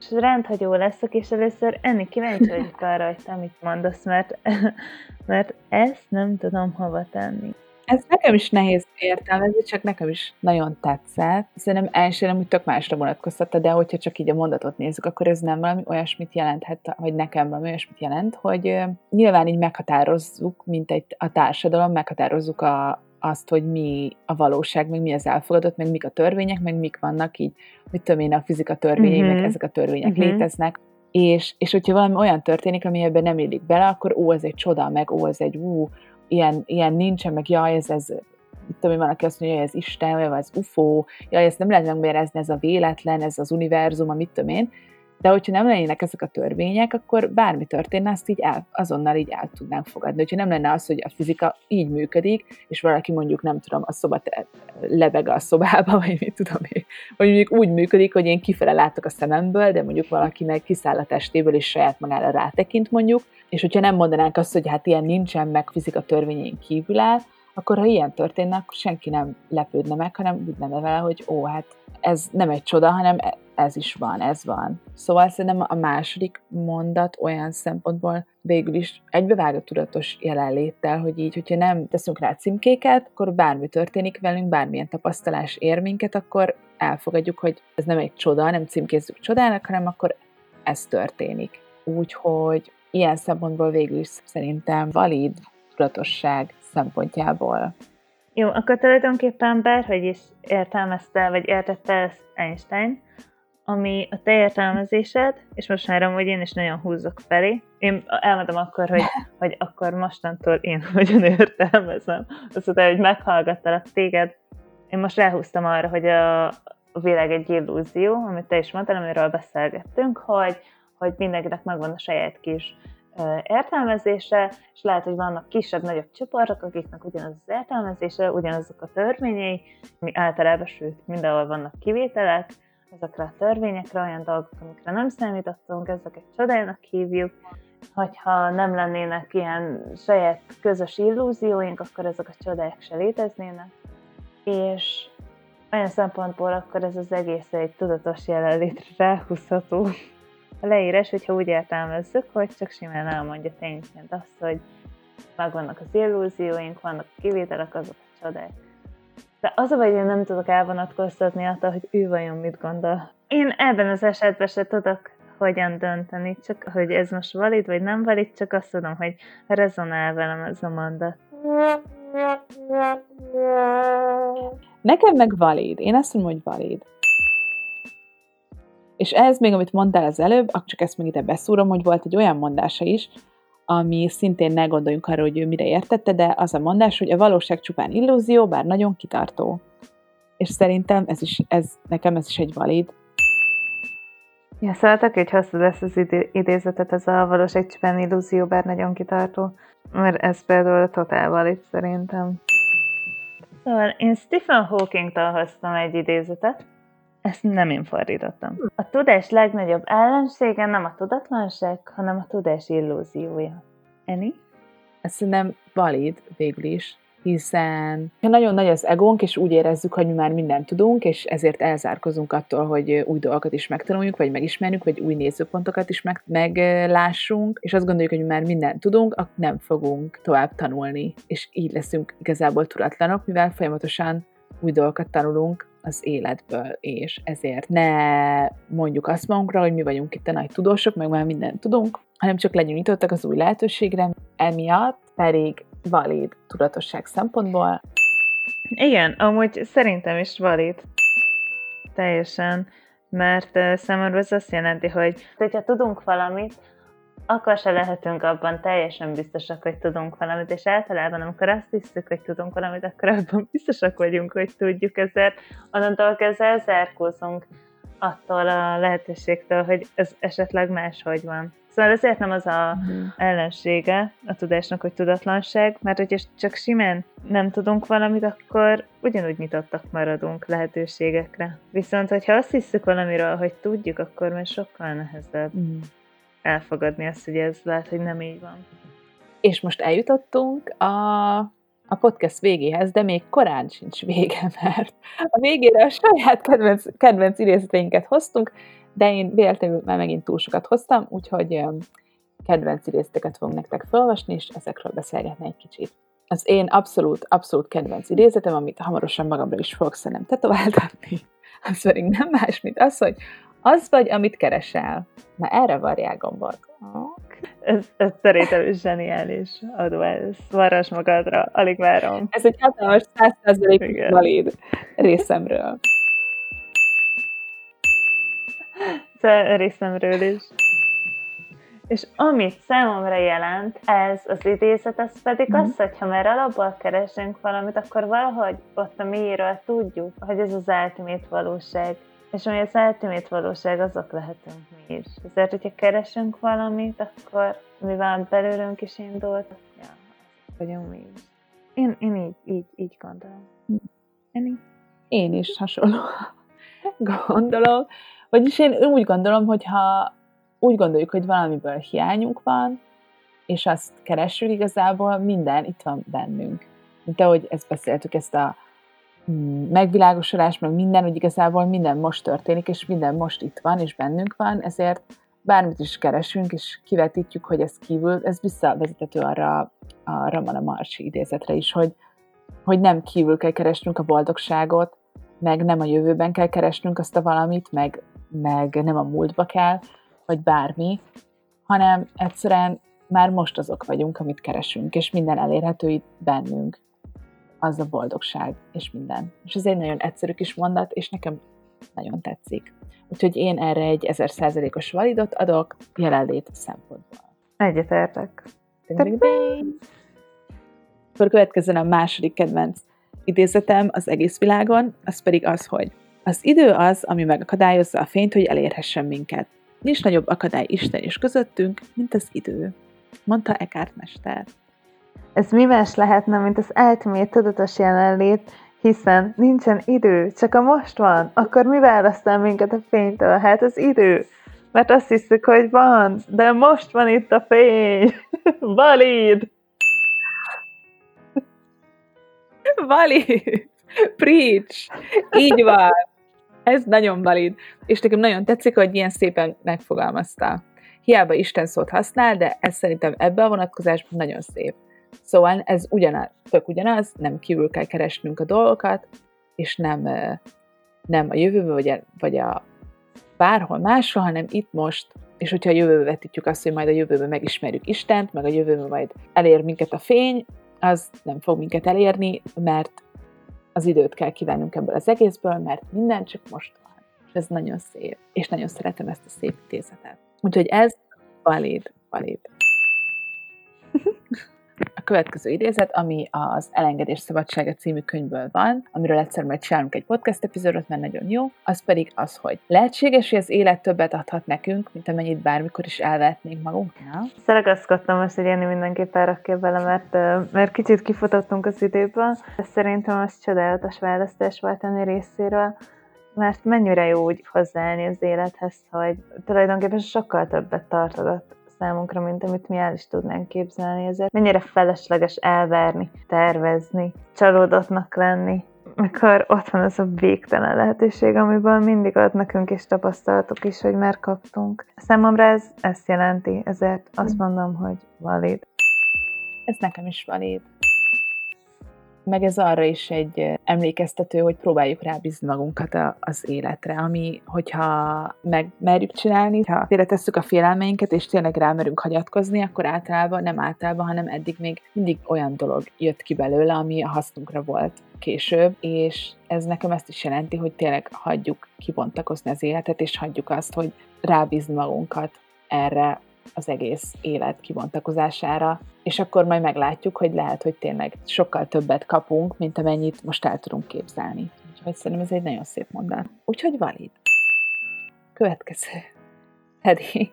És rendhagyó leszek, és először enni kíváncsi vagyok arra, hogy te mit mondasz, mert, mert ezt nem tudom hova tenni. Ez nekem is nehéz értelmezni, csak nekem is nagyon tetszett. Szerintem nem úgy tök másra vonatkoztatta, de hogyha csak így a mondatot nézzük, akkor ez nem valami olyasmit jelenthet, vagy nekem valami olyasmit jelent, hogy nyilván így meghatározzuk, mint egy, a társadalom, meghatározzuk a, azt, hogy mi a valóság, meg mi az elfogadott, meg mik a törvények, meg mik vannak így, mit tudom én, a fizika törvényei, mm-hmm. meg mhm. ezek a törvények mm-hmm. léteznek. És, és hogyha valami olyan történik, ami ebben nem illik bele, akkor ó, ez egy csoda, meg ó, ez egy ú, ilyen, ilyen nincsen, meg jaj, ez, ez mit tudom, van, aki azt mondja, hogy ez Isten, vagy ez UFO, jaj, ezt nem lehet megmagyarázni, ez a véletlen, ez az univerzum, a mit tudom én, de hogyha nem lennének ezek a törvények, akkor bármi történne, azt így el, azonnal így el tudnánk fogadni. Hogyha nem lenne az, hogy a fizika így működik, és valaki mondjuk, nem tudom, a szoba lebeg a szobába, vagy mit tudom én, vagy mondjuk úgy működik, hogy én kifele látok a szememből, de mondjuk valakinek kiszáll a testéből, és saját magára rátekint mondjuk, és hogyha nem mondanánk azt, hogy hát ilyen nincsen, meg fizika törvényén kívül áll, akkor ha ilyen történne, akkor senki nem lepődne meg, hanem úgy lenne vele, hogy ó, hát ez nem egy csoda, hanem ez is van, ez van. Szóval szerintem a második mondat olyan szempontból végül is egybevág a tudatos jelenléttel, hogy így, hogyha nem teszünk rá címkéket, akkor bármi történik velünk, bármilyen tapasztalás ér minket, akkor elfogadjuk, hogy ez nem egy csoda, nem címkézzük csodának, hanem akkor ez történik. Úgyhogy ilyen szempontból végül is szerintem valid tudatosság szempontjából. Jó, akkor tulajdonképpen bárhogy is értelmezte, vagy értette ezt Einstein, ami a te értelmezésed, és most már amúgy én is nagyon húzok felé. Én elmondom akkor, hogy, hogy akkor mostantól én hogyan értelmezem. Azt mondta, hogy meghallgattalak téged. Én most ráhúztam arra, hogy a, a világ egy illúzió, amit te is mondtál, amiről beszélgettünk, hogy, hogy mindenkinek megvan a saját kis értelmezése, és lehet, hogy vannak kisebb-nagyobb csoportok, akiknek ugyanaz az értelmezése, ugyanazok a törvényei, mi általában, sőt, mindenhol vannak kivételek, ezekre a törvényekre, olyan dolgok, amikre nem számítottunk, ezeket csodának hívjuk, hogyha nem lennének ilyen saját közös illúzióink, akkor ezek a csodák se léteznének, és olyan szempontból akkor ez az egész egy tudatos jelenlétre ráhúzható. A leírás, hogyha úgy értelmezzük, hogy csak simán elmondja tényként azt, hogy megvannak az illúzióink, vannak a kivételek, azok a csodák. De az a vagy, én nem tudok elvonatkoztatni attól, hogy ő vajon mit gondol. Én ebben az esetben se tudok hogyan dönteni, csak hogy ez most valid vagy nem valid, csak azt tudom, hogy rezonál velem ez a mondat. Nekem meg valid. Én azt mondom, hogy valid. És ez még, amit mondtál az előbb, csak ezt még ide beszúrom, hogy volt egy olyan mondása is, ami szintén ne gondoljunk arra, hogy ő mire értette, de az a mondás, hogy a valóság csupán illúzió, bár nagyon kitartó. És szerintem ez is, ez, nekem ez is egy valid. Ja, szóval tök hogy hoztad ezt az idézetet, ez a valóság csupán illúzió, bár nagyon kitartó. Mert ez például a totál valid szerintem. Szóval én Stephen Hawking-tól hoztam egy idézetet, ezt nem én fordítottam. A tudás legnagyobb ellensége nem a tudatlanság, hanem a tudás illúziója. Eni? Ez nem valid végül is, hiszen nagyon nagy az egónk, és úgy érezzük, hogy mi már mindent tudunk, és ezért elzárkozunk attól, hogy új dolgokat is megtanuljuk, vagy megismerjük, vagy új nézőpontokat is meg, meglássunk, és azt gondoljuk, hogy mi már mindent tudunk, akkor nem fogunk tovább tanulni, és így leszünk igazából tudatlanok, mivel folyamatosan új dolgokat tanulunk, az életből, és ezért ne mondjuk azt magunkra, hogy mi vagyunk itt a nagy tudósok, meg már mindent tudunk, hanem csak legyünk nyitottak az új lehetőségre, emiatt pedig valid tudatosság szempontból. Igen, amúgy szerintem is valid. Teljesen. Mert számomra ez azt jelenti, hogy hogyha tudunk valamit, akkor se lehetünk abban teljesen biztosak, hogy tudunk valamit, és általában, amikor azt hiszük, hogy tudunk valamit, akkor abban biztosak vagyunk, hogy tudjuk, ezért onnantól kezdve elzárkózunk attól a lehetőségtől, hogy ez esetleg máshogy van. Szóval ezért nem az a uh-huh. ellensége a tudásnak, hogy tudatlanság, mert hogyha csak simán nem tudunk valamit, akkor ugyanúgy nyitottak maradunk lehetőségekre. Viszont, hogyha azt hiszük valamiről, hogy tudjuk, akkor már sokkal nehezebb uh-huh. Elfogadni azt, hogy ez lehet, hogy nem így van. És most eljutottunk a, a podcast végéhez, de még korán sincs vége, mert a végére a saját kedvenc, kedvenc idézeteinket hoztunk, de én véletlenül már megint túl sokat hoztam, úgyhogy kedvenc idézeteket fogunk nektek felolvasni, és ezekről beszélgetni egy kicsit. Az én abszolút, abszolút kedvenc idézetem, amit hamarosan magamra is fogok szerintem tetováltatni, az pedig nem más, mint az, hogy az vagy, amit keresel. Na erre varják gombot. Ez, ez szerintem zseniális advász. Varras magadra, alig várom. Ez egy hatalmas 100% valid részemről. részemről is. És amit számomra jelent ez az idézet, az pedig mm. az, hogy ha már alapból keresünk valamit, akkor valahogy ott a mélyről tudjuk, hogy ez az ultimate valóság. És ami az ultimate valóság, azok lehetünk mi is. Ezért, hogyha keresünk valamit, akkor mivel belőlünk is indult, ja, vagyunk mi is. Én, én így, így, így gondolom. Én, én is hasonló gondolom. Vagyis én úgy gondolom, hogy ha úgy gondoljuk, hogy valamiből hiányunk van, és azt keressük igazából, minden itt van bennünk. Mint ahogy ezt beszéltük, ezt a megvilágosodás, meg minden, hogy igazából minden most történik, és minden most itt van, és bennünk van, ezért bármit is keresünk, és kivetítjük, hogy ez kívül, ez visszavezethető arra a Ramana Marsi idézetre is, hogy, hogy nem kívül kell keresnünk a boldogságot, meg nem a jövőben kell keresnünk azt a valamit, meg meg nem a múltba kell, vagy bármi, hanem egyszerűen már most azok vagyunk, amit keresünk, és minden elérhető itt bennünk. Az a boldogság, és minden. És ez egy nagyon egyszerű kis mondat, és nekem nagyon tetszik. Úgyhogy én erre egy 1000%-os validot adok jelenlét szempontból. Egyetértek. Akkor következzen a második kedvenc idézetem az egész világon, az pedig az, hogy az idő az, ami megakadályozza a fényt, hogy elérhessen minket. Nincs nagyobb akadály Isten és közöttünk, mint az idő, mondta Eckhart mester. Ez mi más lehetne, mint az eltmét tudatos jelenlét, hiszen nincsen idő, csak a most van, akkor mi választál minket a fénytől? Hát az idő. Mert azt hiszük, hogy van, de most van itt a fény. Valid! Valid! Preach! Így van! Ez nagyon valid, és nekem nagyon tetszik, hogy ilyen szépen megfogalmazta. Hiába Isten szót használ, de ez szerintem ebben a vonatkozásban nagyon szép. Szóval ez ugyanaz, tök ugyanaz, nem kívül kell keresnünk a dolgokat, és nem, nem a jövőbe, vagy a, vagy a bárhol máshol, hanem itt most, és hogyha a jövőbe vetítjük azt, hogy majd a jövőben megismerjük Istent, meg a jövőben majd elér minket a fény, az nem fog minket elérni, mert az időt kell kivennünk ebből az egészből, mert minden csak most van. Ez nagyon szép, és nagyon szeretem ezt a szép idézetet. Úgyhogy ez valid, valid. A következő idézet, ami az Elengedés szabadsága című könyvből van, amiről egyszer majd csinálunk egy podcast epizódot, mert nagyon jó, az pedig az, hogy lehetséges, hogy az élet többet adhat nekünk, mint amennyit bármikor is elvetnénk magunknál. Szeregaszkodtam most, hogy Jenny mindenképpen rakja bele, mert, mert kicsit kifutottunk az időből, de szerintem az csodálatos választás volt ennél részéről, mert mennyire jó úgy hozzáállni az élethez, hogy tulajdonképpen sokkal többet tartogat számunkra, mint amit mi el is tudnánk képzelni. Ezért mennyire felesleges elvárni, tervezni, csalódottnak lenni, mikor ott van az a végtelen lehetőség, amiből mindig ad nekünk is tapasztalatok is, hogy már kaptunk. Számomra ez ezt jelenti, ezért azt mondom, hogy valid. Ez nekem is valid. Meg ez arra is egy emlékeztető, hogy próbáljuk rábízni magunkat az életre, ami, hogyha megmerjük csinálni, ha félretesszük a félelmeinket, és tényleg rámerünk hagyatkozni, akkor általában, nem általában, hanem eddig még mindig olyan dolog jött ki belőle, ami a hasznunkra volt később, és ez nekem ezt is jelenti, hogy tényleg hagyjuk kibontakozni az életet, és hagyjuk azt, hogy rábízni magunkat erre az egész élet kibontakozására, és akkor majd meglátjuk, hogy lehet, hogy tényleg sokkal többet kapunk, mint amennyit most el tudunk képzelni. Úgyhogy szerintem ez egy nagyon szép mondat. Úgyhogy valid. Következő. Pedig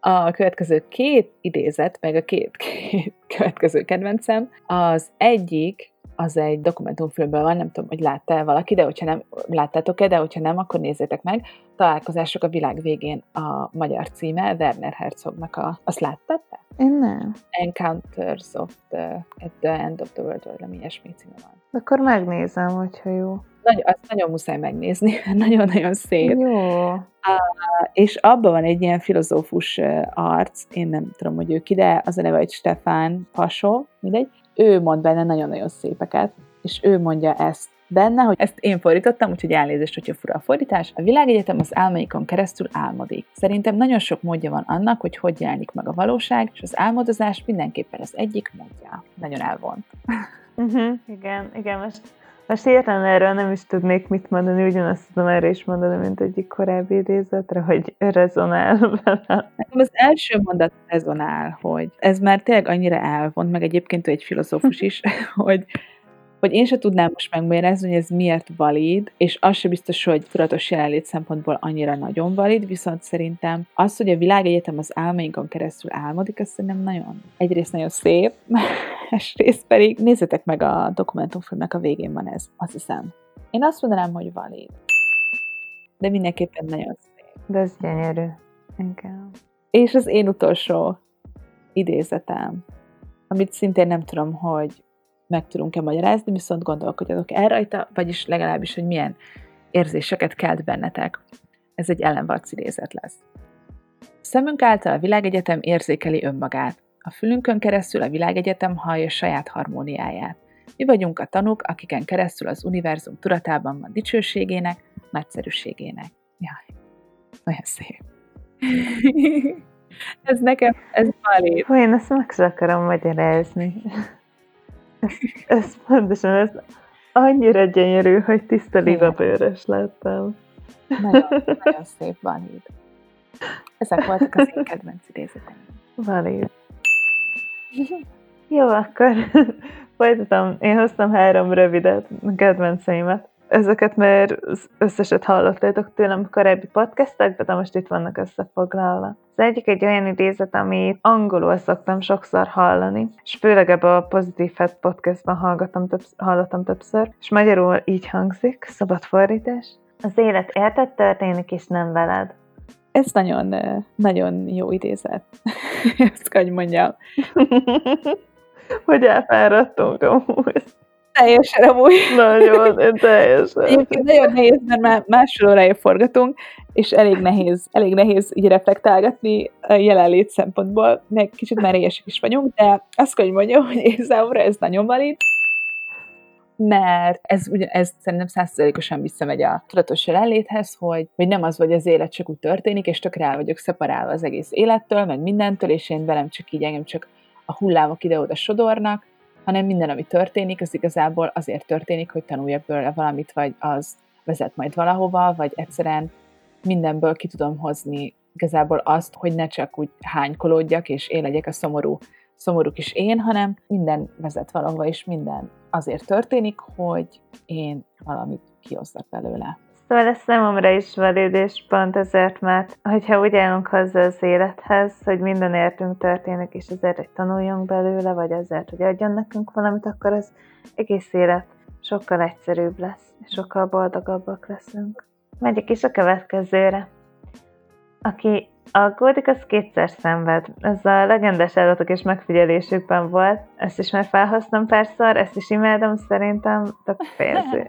a következő két idézet, meg a két, két következő kedvencem, az egyik az egy dokumentumfilmben van, nem tudom, hogy látta valaki, de hogyha nem láttátok-e, de hogyha nem, akkor nézzétek meg. Találkozások a világ végén a magyar címe, Werner Herzognak a... Azt láttad te? Én nem. Encounters of the, at the End of the World, vagy valami ilyesmi címe van. Akkor megnézem, hogyha jó. Nagy, azt nagyon muszáj megnézni, nagyon-nagyon szép. Jó. Uh, és abban van egy ilyen filozófus arc, én nem tudom, hogy ő ki, de az a neve, hogy Stefán Pasó, mindegy, ő mond benne nagyon-nagyon szépeket, és ő mondja ezt benne, hogy ezt én fordítottam, úgyhogy elnézést, hogyha fura a fordítás. A világegyetem az álmaikon keresztül álmodik. Szerintem nagyon sok módja van annak, hogy hogy jelenik meg a valóság, és az álmodozás mindenképpen az egyik módja. Nagyon elvont. Uh-huh, igen, igen, most most értem erről nem is tudnék mit mondani, ugyanazt tudom erre is mondani, mint egyik korábbi idézetre, hogy rezonál vele. Nekem az első mondat rezonál, hogy ez már tényleg annyira elvont, meg egyébként ő egy filozófus is, hogy hogy én se tudnám most megmagyarázni, hogy ez miért valid, és az se biztos, hogy tudatos jelenlét szempontból annyira nagyon valid, viszont szerintem az, hogy a világegyetem az álmainkon keresztül álmodik, az szerintem nagyon, egyrészt nagyon szép, másrészt pedig nézzetek meg a dokumentumfilmnek a végén van ez, azt hiszem. Én azt mondanám, hogy valid. De mindenképpen nagyon szép. De ez gyönyörű. Igen. És az én utolsó idézetem, amit szintén nem tudom, hogy meg tudunk-e magyarázni, viszont gondolkodjatok el rajta, vagyis legalábbis, hogy milyen érzéseket kelt bennetek. Ez egy ellenvarc idézet lesz. Szemünk által a világegyetem érzékeli önmagát. A fülünkön keresztül a világegyetem hallja saját harmóniáját. Mi vagyunk a tanúk, akiken keresztül az univerzum tudatában van dicsőségének, nagyszerűségének. Jaj, nagyon szép. ez nekem, ez valid. Hú, én ezt meg akarom magyarázni. Ez pontosan, ez annyira gyönyörű, hogy tiszta lila bőrös lettem. Nagyon, nagyon szép, valid. Ezek voltak az én kedvenc idézeteim. Valid. Jó, akkor folytatom. Én hoztam három rövidet, kedvenceimet ezeket már összeset hallottátok tőlem korábbi podcastekben, de most itt vannak összefoglalva. Az egyik egy olyan idézet, amit angolul szoktam sokszor hallani, és főleg ebbe a Positive Head podcastban hallgatom több, hallottam többször, és magyarul így hangzik, szabad fordítás. Az élet érted történik, és nem veled. Ez nagyon, nagyon jó idézet. Ezt hogy mondjam. hogy elfáradtunk amúgy. Teljesen amúgy. Nagyon, teljesen. Egyébként nagyon nehéz, mert már másfél órája forgatunk, és elég nehéz, elég nehéz így reflektálgatni a jelenlét szempontból, meg kicsit már is vagyunk, de azt kell, hogy mondjam, hogy én számomra ez nagyon valid, mert ez, ugye, ez szerintem százszerzelékosan visszamegy a tudatos jelenléthez, hogy, hogy nem az, hogy az élet csak úgy történik, és tök rá vagyok szeparálva az egész élettől, meg mindentől, és én velem csak így engem csak a hullámok ide-oda sodornak, hanem minden, ami történik, az igazából azért történik, hogy tanuljak belőle valamit, vagy az vezet majd valahova, vagy egyszerűen mindenből ki tudom hozni igazából azt, hogy ne csak úgy hánykolódjak, és én legyek a szomorú, szomorú kis én, hanem minden vezet valahova, és minden azért történik, hogy én valamit kihozzak belőle. Szóval ez számomra is valid, és pont ezért, mert hogyha úgy állunk hozzá az élethez, hogy minden értünk történik, és ezért, hogy tanuljunk belőle, vagy azért, hogy adjon nekünk valamit, akkor az egész élet sokkal egyszerűbb lesz, és sokkal boldogabbak leszünk. Megyek is a következőre. Aki aggódik, az kétszer szenved. Ez a legendás állatok és megfigyelésükben volt. Ezt is már felhasználom párszor, ezt is imádom, szerintem tök fejező.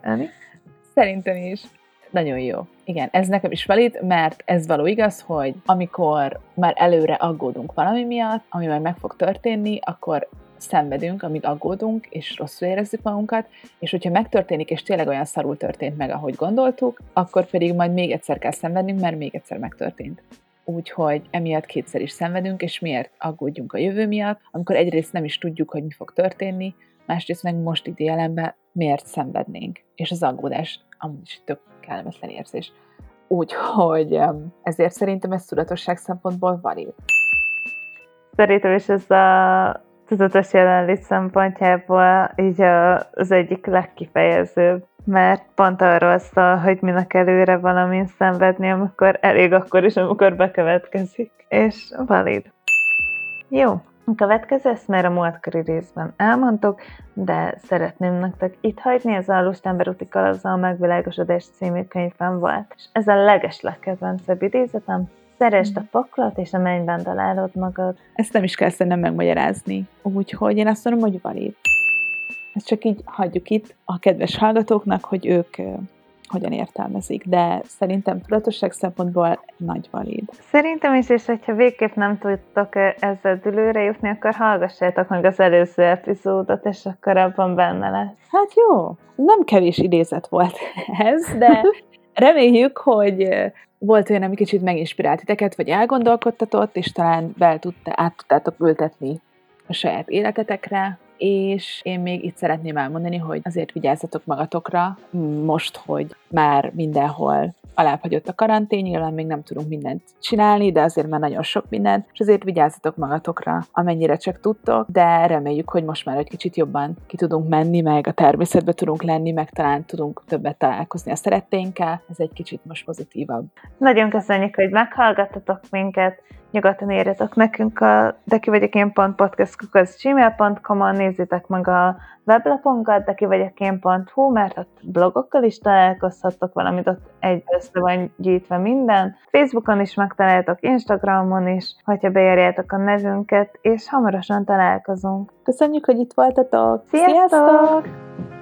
Szerintem is. Nagyon jó. Igen, ez nekem is valid, mert ez való igaz, hogy amikor már előre aggódunk valami miatt, ami már meg fog történni, akkor szenvedünk, amíg aggódunk, és rosszul érezzük magunkat, és hogyha megtörténik, és tényleg olyan szarul történt meg, ahogy gondoltuk, akkor pedig majd még egyszer kell szenvednünk, mert még egyszer megtörtént. Úgyhogy emiatt kétszer is szenvedünk, és miért aggódjunk a jövő miatt, amikor egyrészt nem is tudjuk, hogy mi fog történni, másrészt meg most itt jelenben miért szenvednénk. És az aggódás amúgy is tök kellemetlen érzés. Úgyhogy ezért szerintem ez tudatosság szempontból valid. Szerintem is ez a tudatos jelenlét szempontjából így az egyik legkifejezőbb, mert pont arról szól, hogy minek előre valamin szenvedni, amikor elég akkor is, amikor bekövetkezik. És valid. Jó, a következő ezt már a múltkori részben elmondtuk, de szeretném nektek itt hagyni, ez a Lustenber úti kalauza a megvilágosodás című könyvben volt. És ez a leges legkedvencebb idézetem, Szeresd a mm. poklat, és a mennyben találod magad. Ezt nem is kell szerintem megmagyarázni. Úgyhogy én azt mondom, hogy valid. Ezt csak így hagyjuk itt a kedves hallgatóknak, hogy ők hogyan értelmezik, de szerintem tudatosság szempontból nagy valid. Szerintem is, és hogyha végképp nem tudtok ezzel dülőre jutni, akkor hallgassátok meg az előző epizódot, és akkor abban benne lesz. Hát jó, nem kevés idézet volt ez, de reméljük, hogy volt olyan, ami kicsit meginspirált titeket, vagy elgondolkodtatott, és talán be tudta, át tudtátok ültetni a saját életetekre, és én még itt szeretném elmondani, hogy azért vigyázzatok magatokra most, hogy már mindenhol alábbhagyott a karantén, nyilván még nem tudunk mindent csinálni, de azért már nagyon sok mindent, és azért vigyázzatok magatokra, amennyire csak tudtok, de reméljük, hogy most már egy kicsit jobban ki tudunk menni, meg a természetbe tudunk lenni, meg talán tudunk többet találkozni a szeretteinkkel, ez egy kicsit most pozitívabb. Nagyon köszönjük, hogy meghallgattatok minket, nyugodtan írjatok nekünk a deki vagyok én gmail.com-on, nézzétek meg a weblapunkat, deki vagyok én.hu, mert ott blogokkal is találkozhattok, valamit ott egy össze van gyűjtve minden. Facebookon is megtaláltok, Instagramon is, hogyha beírjátok a nevünket, és hamarosan találkozunk. Köszönjük, hogy itt voltatok! Sziasztok! Sziasztok!